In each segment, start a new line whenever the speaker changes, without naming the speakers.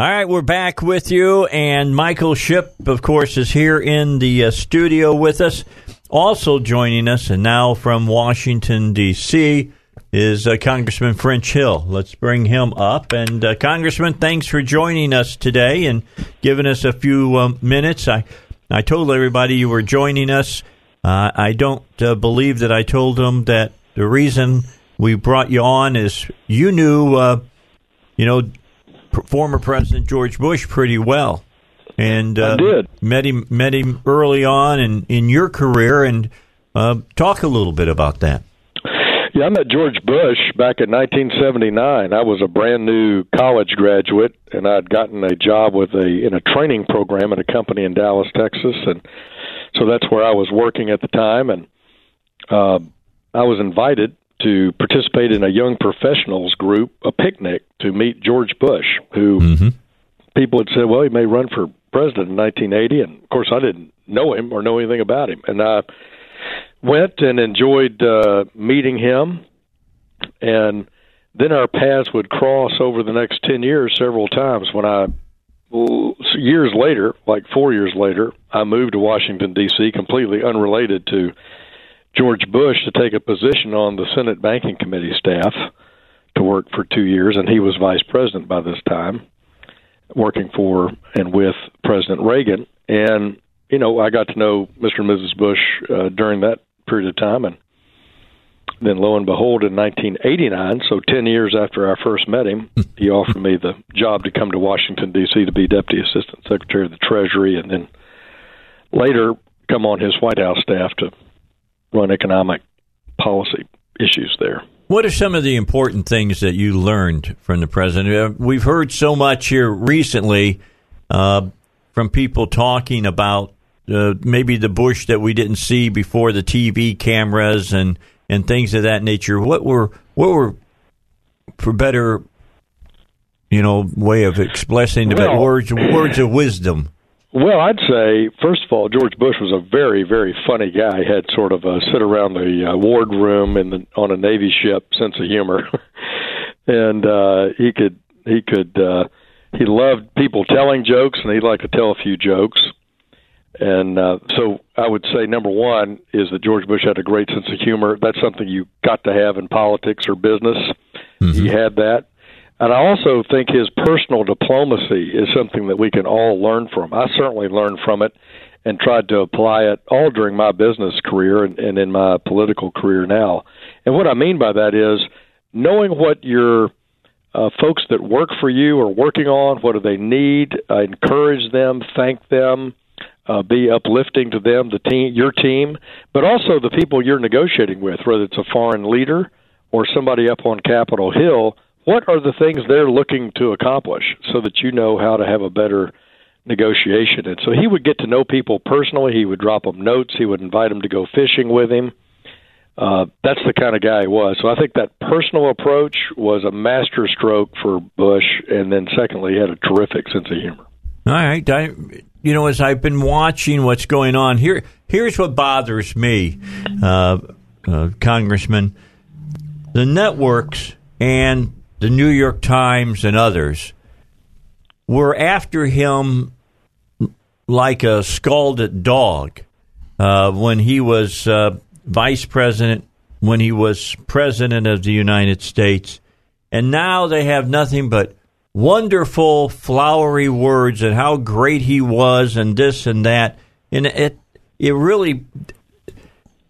All right, we're back with you, and Michael Shipp, of course, is here in the uh, studio with us. Also joining us, and now from Washington, D.C., is uh, Congressman French Hill. Let's bring him up. And, uh, Congressman, thanks for joining us today and giving us a few um, minutes. I, I told everybody you were joining us. Uh, I don't uh, believe that I told them that the reason we brought you on is you knew, you know, former President George Bush pretty well, and uh,
did
met him met him early on in in your career, and uh, talk a little bit about that.
Yeah, I met George Bush back in 1979. I was a brand new college graduate, and I'd gotten a job with a in a training program at a company in Dallas, Texas, and so that's where I was working at the time. And uh, I was invited to participate in a young professionals group, a picnic, to meet George Bush, who
mm-hmm.
people had said, well, he may run for president in 1980. And of course, I didn't know him or know anything about him. And I went and enjoyed uh, meeting him. And then our paths would cross over the next 10 years several times when I years later, like four years later, I moved to Washington D.C. completely unrelated to George Bush to take a position on the Senate Banking Committee staff to work for two years, and he was vice president by this time, working for and with President Reagan. And you know, I got to know Mr. and Mrs. Bush uh, during that period of time, and then lo and behold, in 1989, so 10 years after I first met him, he offered me the job to come to Washington D.C. to be Deputy Assistant Secretary of the Treasury, and then later come on his White House staff to run economic policy issues there.
What are some of the important things that you learned from the president? Uh, we've heard so much here recently uh, from people talking about uh, maybe the Bush that we didn't see before the TV cameras and, and things of that nature. What were what were for better, you know, way of expressing the well, words words of wisdom?
Well, I'd say first of all, George Bush was a very, very funny guy. He had sort of a sit around the uh, wardroom in the on a Navy ship sense of humor, and uh, he could he could uh, he loved people telling jokes, and he'd like to tell a few jokes. And uh, so I would say number one is that George Bush had a great sense of humor. That's something you got to have in politics or business. Mm-hmm. He had that. And I also think his personal diplomacy is something that we can all learn from. I certainly learned from it and tried to apply it all during my business career and, and in my political career now. And what I mean by that is knowing what your uh, folks that work for you are working on, what do they need, uh, encourage them, thank them, uh, be uplifting to them, the team, your team, but also the people you're negotiating with, whether it's a foreign leader or somebody up on Capitol Hill what are the things they're looking to accomplish so that you know how to have a better negotiation. And so he would get to know people personally. He would drop them notes. He would invite them to go fishing with him. Uh, that's the kind of guy he was. So I think that personal approach was a master stroke for Bush. And then, secondly, he had a terrific sense of humor.
All right. I, you know, as I've been watching what's going on here, here's what bothers me, uh, uh, Congressman. The networks and the New York Times, and others were after him like a scalded dog uh, when he was uh, vice president, when he was president of the United States. And now they have nothing but wonderful, flowery words and how great he was and this and that. And it, it really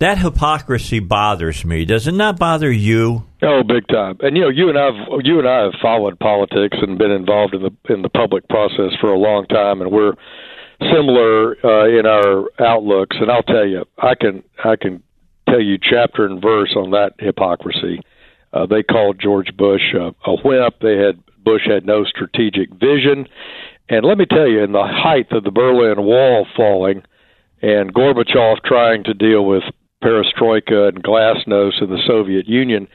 that hypocrisy bothers me. Does it not bother you?
Oh, big time. And you know, you and I've you and I have followed politics and been involved in the in the public process for a long time, and we're similar uh, in our outlooks. And I'll tell you, I can I can tell you chapter and verse on that hypocrisy. Uh, they called George Bush a, a wimp. They had Bush had no strategic vision. And let me tell you, in the height of the Berlin Wall falling and Gorbachev trying to deal with perestroika and glasnost in the Soviet Union,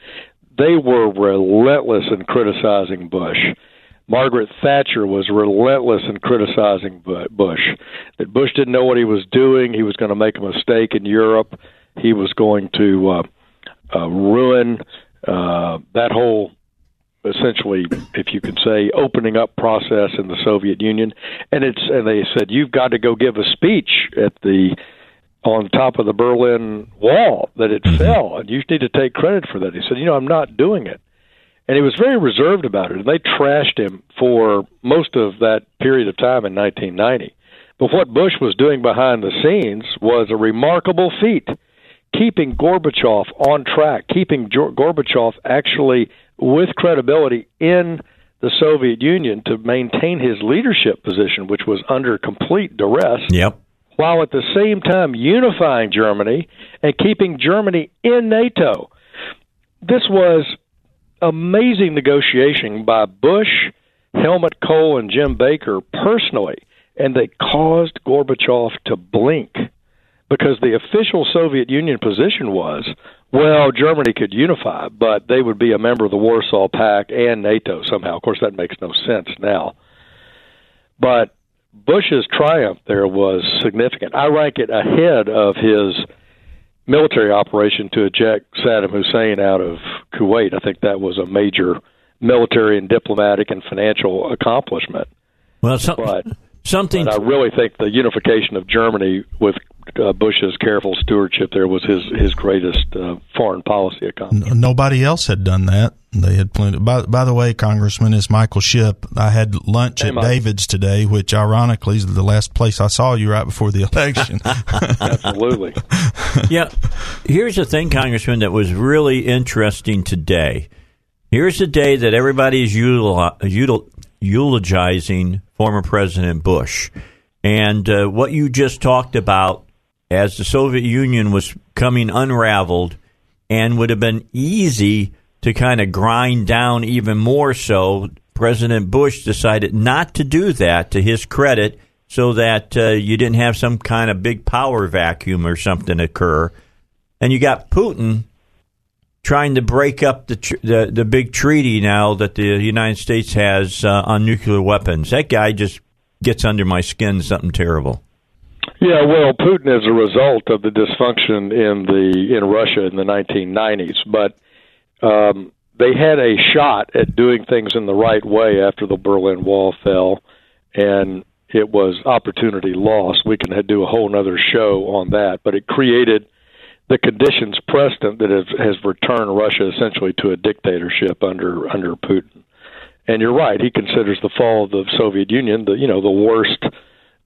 they were relentless in criticizing Bush. Margaret Thatcher was relentless in criticizing Bush. That Bush didn't know what he was doing. He was going to make a mistake in Europe. He was going to uh, uh, ruin uh, that whole essentially, if you can say, opening up process in the Soviet Union. And it's and they said you've got to go give a speech at the on top of the Berlin Wall that it mm-hmm. fell, and you need to take credit for that. He said, you know, I'm not doing it. And he was very reserved about it, and they trashed him for most of that period of time in 1990. But what Bush was doing behind the scenes was a remarkable feat, keeping Gorbachev on track, keeping Gorbachev actually with credibility in the Soviet Union to maintain his leadership position, which was under complete duress.
Yep.
While at the same time unifying Germany and keeping Germany in NATO. This was amazing negotiation by Bush, Helmut Kohl, and Jim Baker personally, and they caused Gorbachev to blink because the official Soviet Union position was well, Germany could unify, but they would be a member of the Warsaw Pact and NATO somehow. Of course, that makes no sense now. But Bush's triumph there was significant. I rank it ahead of his military operation to eject Saddam Hussein out of Kuwait. I think that was a major military and diplomatic and financial accomplishment.
Well, so,
but,
something.
But I really think the unification of Germany with uh, Bush's careful stewardship there was his his greatest uh, foreign policy accomplishment.
Nobody else had done that. They had plenty. By, by the way, Congressman, it's Michael Shipp. I had lunch hey, at Mike. David's today, which ironically is the last place I saw you right before the election.
Absolutely.
yeah. Here's the thing, Congressman, that was really interesting today. Here's the day that everybody is util- util- eulogizing former President Bush. And uh, what you just talked about as the Soviet Union was coming unraveled and would have been easy to kind of grind down even more so. President Bush decided not to do that to his credit so that uh, you didn't have some kind of big power vacuum or something occur. And you got Putin trying to break up the, tr- the, the big treaty now that the United States has uh, on nuclear weapons. That guy just gets under my skin something terrible.
Yeah, well, Putin is a result of the dysfunction in the in Russia in the 1990s, but um, they had a shot at doing things in the right way after the Berlin Wall fell, and it was opportunity lost. We can do a whole other show on that, but it created the conditions precedent that has, has returned Russia essentially to a dictatorship under under Putin. And you're right; he considers the fall of the Soviet Union the you know the worst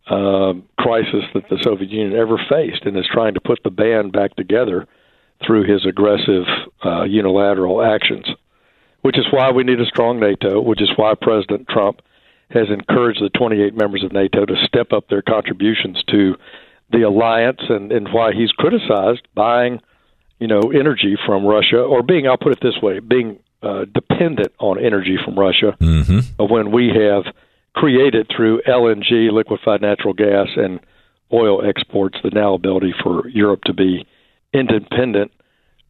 uh, crisis that the Soviet Union ever faced, and is trying to put the band back together through his aggressive uh, unilateral actions. Which is why we need a strong NATO. Which is why President Trump has encouraged the 28 members of NATO to step up their contributions to the alliance, and, and why he's criticized buying, you know, energy from Russia or being. I'll put it this way: being uh, dependent on energy from Russia
mm-hmm.
when we have created through LNG, liquefied natural gas, and oil exports the now ability for Europe to be independent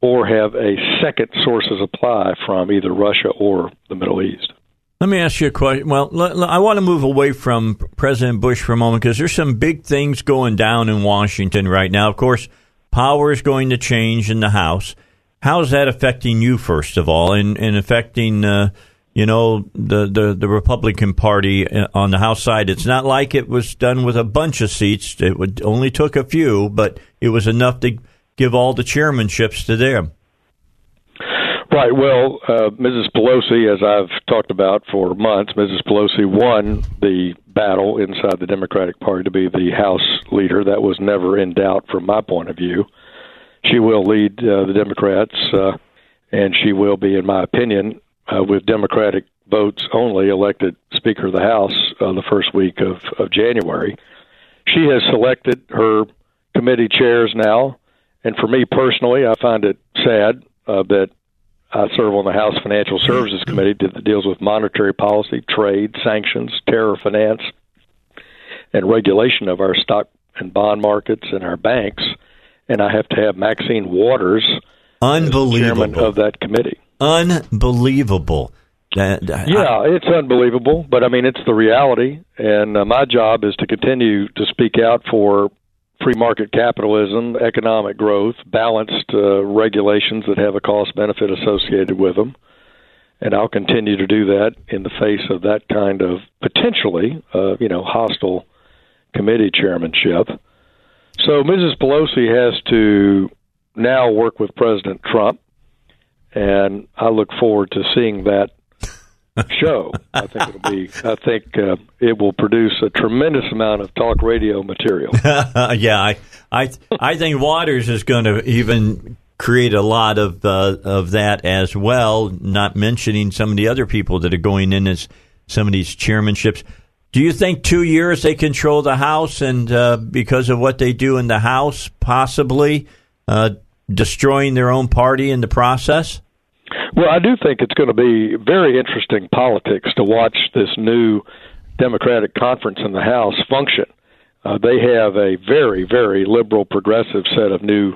or have a second source of supply from either Russia or the Middle East.
Let me ask you a question. Well, I want to move away from President Bush for a moment because there's some big things going down in Washington right now. Of course, power is going to change in the House. How is that affecting you, first of all, and, and affecting uh, you know, the, the, the Republican Party uh, on the House side. It's not like it was done with a bunch of seats. It would, only took a few, but it was enough to give all the chairmanships to them.
Right. Well, uh, Mrs. Pelosi, as I've talked about for months, Mrs. Pelosi won the battle inside the Democratic Party to be the House leader. That was never in doubt from my point of view. She will lead uh, the Democrats, uh, and she will be, in my opinion, uh, with Democratic votes only, elected Speaker of the House uh, the first week of, of January. She has selected her committee chairs now, and for me personally, I find it sad uh, that I serve on the House Financial Services Committee that deals with monetary policy, trade, sanctions, terror finance, and regulation of our stock and bond markets and our banks. And I have to have Maxine Waters,
unbelievable,
chairman of that committee.
Unbelievable.
yeah, it's unbelievable, but I mean it's the reality, and uh, my job is to continue to speak out for free market capitalism, economic growth, balanced uh, regulations that have a cost benefit associated with them. And I'll continue to do that in the face of that kind of potentially, you know, hostile committee chairmanship. So Mrs. Pelosi has to now work with President Trump, and I look forward to seeing that show. I think it'll be. I think uh, it will produce a tremendous amount of talk radio material.
yeah, I, I, I think Waters is going to even create a lot of uh, of that as well. Not mentioning some of the other people that are going in as some of these chairmanships. Do you think two years they control the House, and uh, because of what they do in the House, possibly uh, destroying their own party in the process?
Well, I do think it's going to be very interesting politics to watch this new Democratic conference in the House function. Uh, they have a very, very liberal, progressive set of new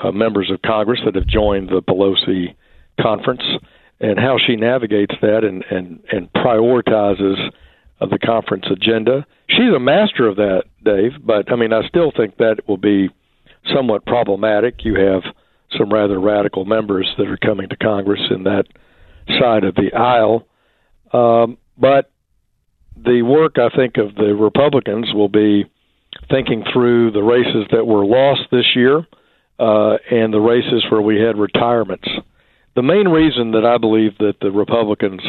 uh, members of Congress that have joined the Pelosi conference, and how she navigates that and and and prioritizes uh, the conference agenda. She's a master of that, Dave. But I mean, I still think that will be somewhat problematic. You have some rather radical members that are coming to Congress in that side of the aisle. Um, but the work, I think, of the Republicans will be thinking through the races that were lost this year uh, and the races where we had retirements. The main reason that I believe that the Republicans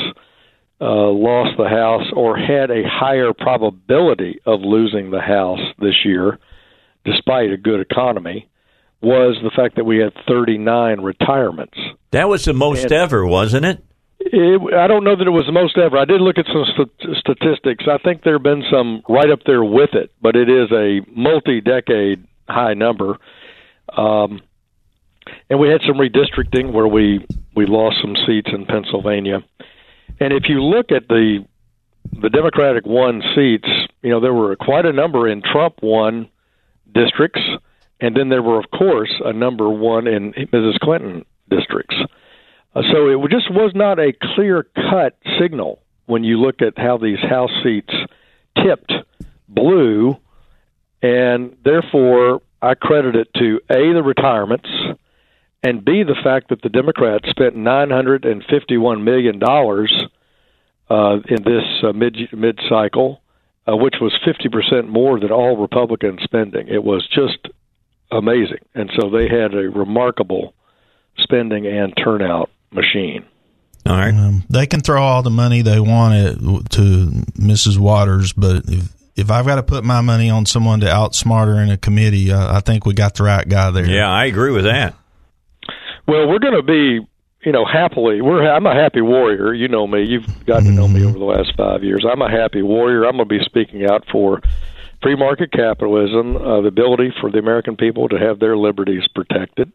uh, lost the House or had a higher probability of losing the House this year, despite a good economy, was the fact that we had 39 retirements.
That was the most and ever, wasn't it?
it? I don't know that it was the most ever. I did look at some st- statistics. I think there have been some right up there with it, but it is a multi-decade high number. Um, and we had some redistricting where we we lost some seats in Pennsylvania. And if you look at the the Democratic won seats, you know there were quite a number in Trump won districts and then there were, of course, a number won in Mrs. Clinton districts. Uh, so it just was not a clear cut signal when you look at how these House seats tipped blue, and therefore I credit it to A, the retirements, and B, the fact that the Democrats spent $951 million uh, in this uh, mid mid cycle, uh, which was 50% more than all Republican spending. It was just amazing. And so they had a remarkable spending and turnout machine.
All right. Um,
they can throw all the money they want at, to Mrs. Waters, but if if I've got to put my money on someone to outsmart her in a committee, uh, I think we got the right guy there.
Yeah, I agree with that.
Well, we're going to be, you know, happily. We're. I'm a happy warrior. You know me. You've gotten to know me mm-hmm. over the last five years. I'm a happy warrior. I'm going to be speaking out for free market capitalism, uh, the ability for the American people to have their liberties protected,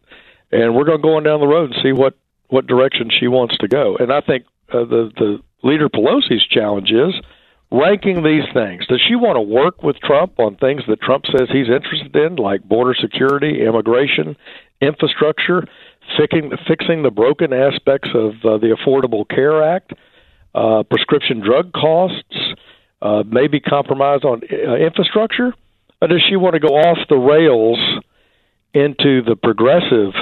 and we're going to go on down the road and see what what direction she wants to go. And I think uh, the the leader Pelosi's challenge is ranking these things. Does she want to work with Trump on things that Trump says he's interested in, like border security, immigration, infrastructure, fixing fixing the broken aspects of uh, the Affordable Care Act, uh, prescription drug costs? uh, maybe compromise on uh, infrastructure? Or does she want to go off the rails into the progressive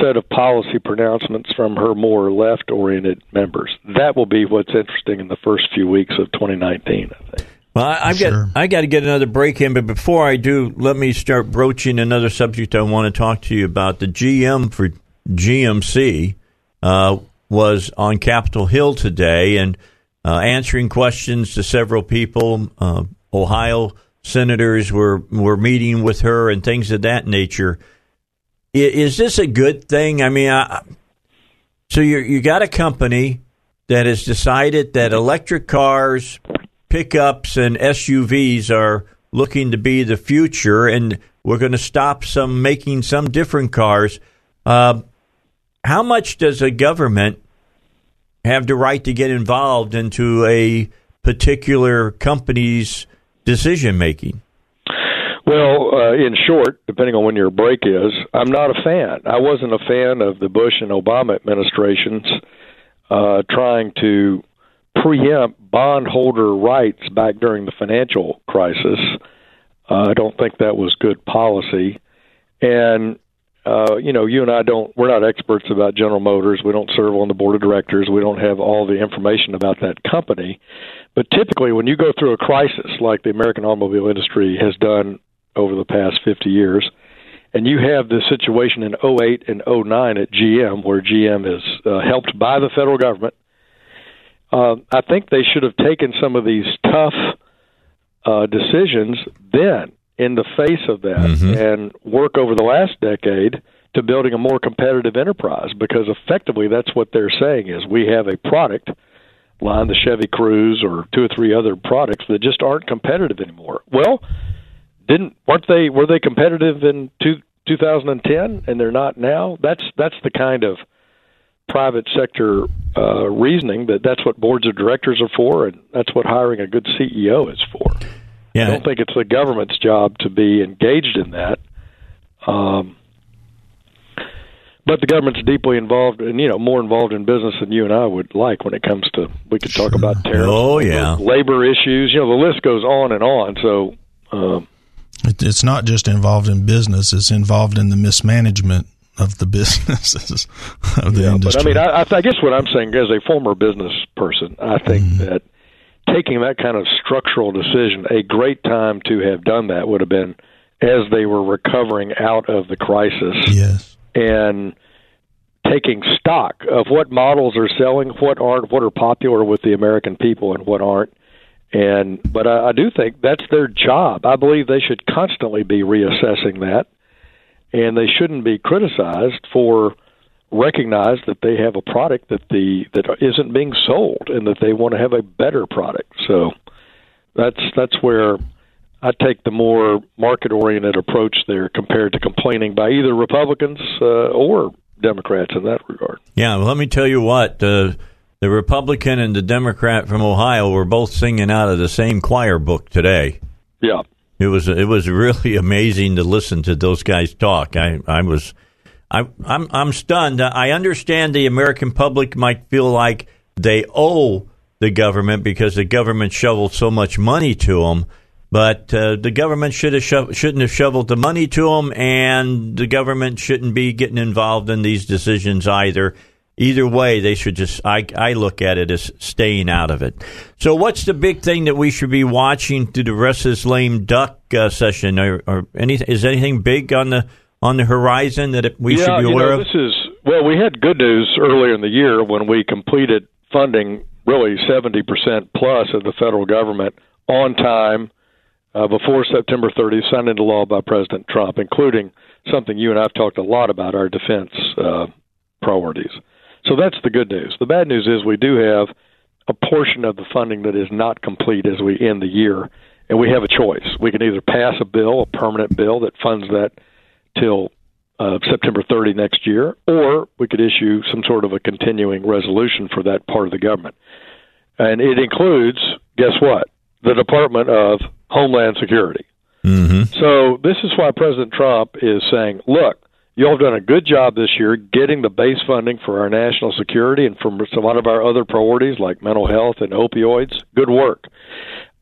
set of policy pronouncements from her more left oriented members? That will be what's interesting in the first few weeks of 2019, I think.
Well, I, have sure. got I got to get another break in, but before I do, let me start broaching another subject I want to talk to you about. The GM for GMC uh, was on Capitol Hill today, and uh, answering questions to several people. Uh, Ohio senators were were meeting with her and things of that nature. Is, is this a good thing? I mean, I, so you you got a company that has decided that electric cars, pickups, and SUVs are looking to be the future, and we're going to stop some making some different cars. Uh, how much does a government have the right to get involved into a particular company's decision making?
Well, uh, in short, depending on when your break is, I'm not a fan. I wasn't a fan of the Bush and Obama administrations uh, trying to preempt bondholder rights back during the financial crisis. Uh, I don't think that was good policy. And uh, you know, you and I don't, we're not experts about General Motors. We don't serve on the board of directors. We don't have all the information about that company. But typically, when you go through a crisis like the American automobile industry has done over the past 50 years, and you have this situation in 08 and 09 at GM, where GM is uh, helped by the federal government, uh, I think they should have taken some of these tough uh, decisions then in the face of that mm-hmm. and work over the last decade to building a more competitive enterprise because effectively that's what they're saying is we have a product line the Chevy Cruze or two or three other products that just aren't competitive anymore. Well, didn't weren't they were they competitive in two, 2010 and they're not now? That's that's the kind of private sector uh, reasoning that that's what boards of directors are for and that's what hiring a good CEO is for. Yeah. I don't think it's the government's job to be engaged in that. Um, but the government's deeply involved and you know more involved in business than you and I would like when it comes to we could talk about tariffs,
oh yeah,
labor issues. You know the list goes on and on. So um,
it's not just involved in business; it's involved in the mismanagement of the businesses of the
yeah,
industry.
But I mean, I, I guess what I'm saying as a former business person, I think mm. that taking that kind of structural decision, a great time to have done that would have been as they were recovering out of the crisis.
Yes.
And taking stock of what models are selling, what aren't, what are popular with the American people, and what aren't. And but I, I do think that's their job. I believe they should constantly be reassessing that, and they shouldn't be criticized for recognize that they have a product that the that isn't being sold and that they want to have a better product. So that's that's where I take the more market oriented approach there compared to complaining by either Republicans uh, or Democrats in that regard.
Yeah, well, let me tell you what uh, the Republican and the Democrat from Ohio were both singing out of the same choir book today.
Yeah.
It was it was really amazing to listen to those guys talk. I I was I, I'm I'm stunned. I understand the American public might feel like they owe the government because the government shoveled so much money to them, but uh, the government should have sho- shouldn't have shoveled the money to them, and the government shouldn't be getting involved in these decisions either. Either way, they should just. I, I look at it as staying out of it. So, what's the big thing that we should be watching through the rest of this lame duck uh, session? Or, or any, is anything big on the on the horizon that we
yeah,
should be
aware
you know,
of? This is well, we had good news earlier in the year when we completed funding really 70% plus of the federal government on time uh, before September 30th, signed into law by President Trump, including something you and I've talked a lot about our defense uh, priorities. So that's the good news. The bad news is we do have a portion of the funding that is not complete as we end the year, and we have a choice. We can either pass a bill, a permanent bill that funds that till uh, September 30 next year, or we could issue some sort of a continuing resolution for that part of the government. And it includes, guess what? The Department of Homeland Security.
Mm-hmm.
So this is why President Trump is saying, look, you all have done a good job this year getting the base funding for our national security and for a lot of our other priorities like mental health and opioids. Good work.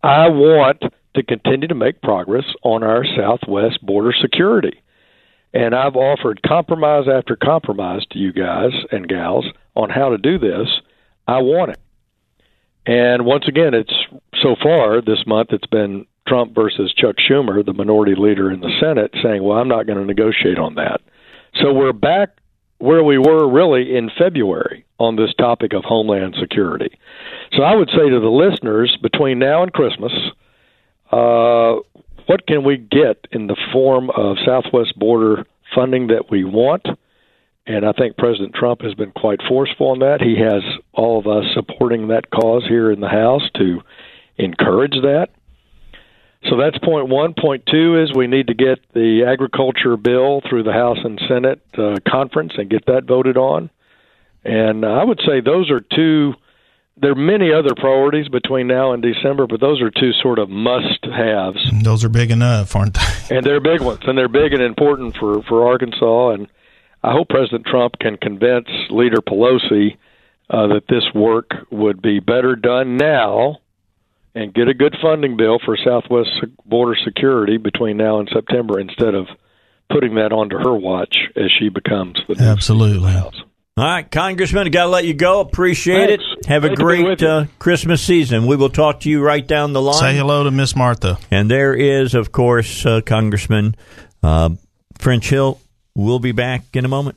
I want to continue to make progress on our southwest border security. And I've offered compromise after compromise to you guys and gals on how to do this. I want it. And once again, it's so far this month, it's been Trump versus Chuck Schumer, the minority leader in the Senate, saying, well, I'm not going to negotiate on that. So we're back where we were really in February on this topic of Homeland Security. So I would say to the listeners between now and Christmas, uh, what can we get in the form of Southwest border funding that we want? And I think President Trump has been quite forceful on that. He has all of us supporting that cause here in the House to encourage that. So that's point one. Point two is we need to get the agriculture bill through the House and Senate uh, conference and get that voted on. And I would say those are two. There are many other priorities between now and December, but those are two sort of must-haves.
Those are big enough, aren't they?
And they're big ones, and they're big and important for for Arkansas. And I hope President Trump can convince Leader Pelosi uh, that this work would be better done now and get a good funding bill for Southwest border security between now and September instead of putting that onto her watch as she becomes the
absolutely.
House.
All right, Congressman, I got to let you go. Appreciate
Thanks.
it. Have a
Great
great uh, Christmas season. We will talk to you right down the line.
Say hello to Miss Martha.
And there is, of course, uh, Congressman uh, French Hill. We'll be back in a moment.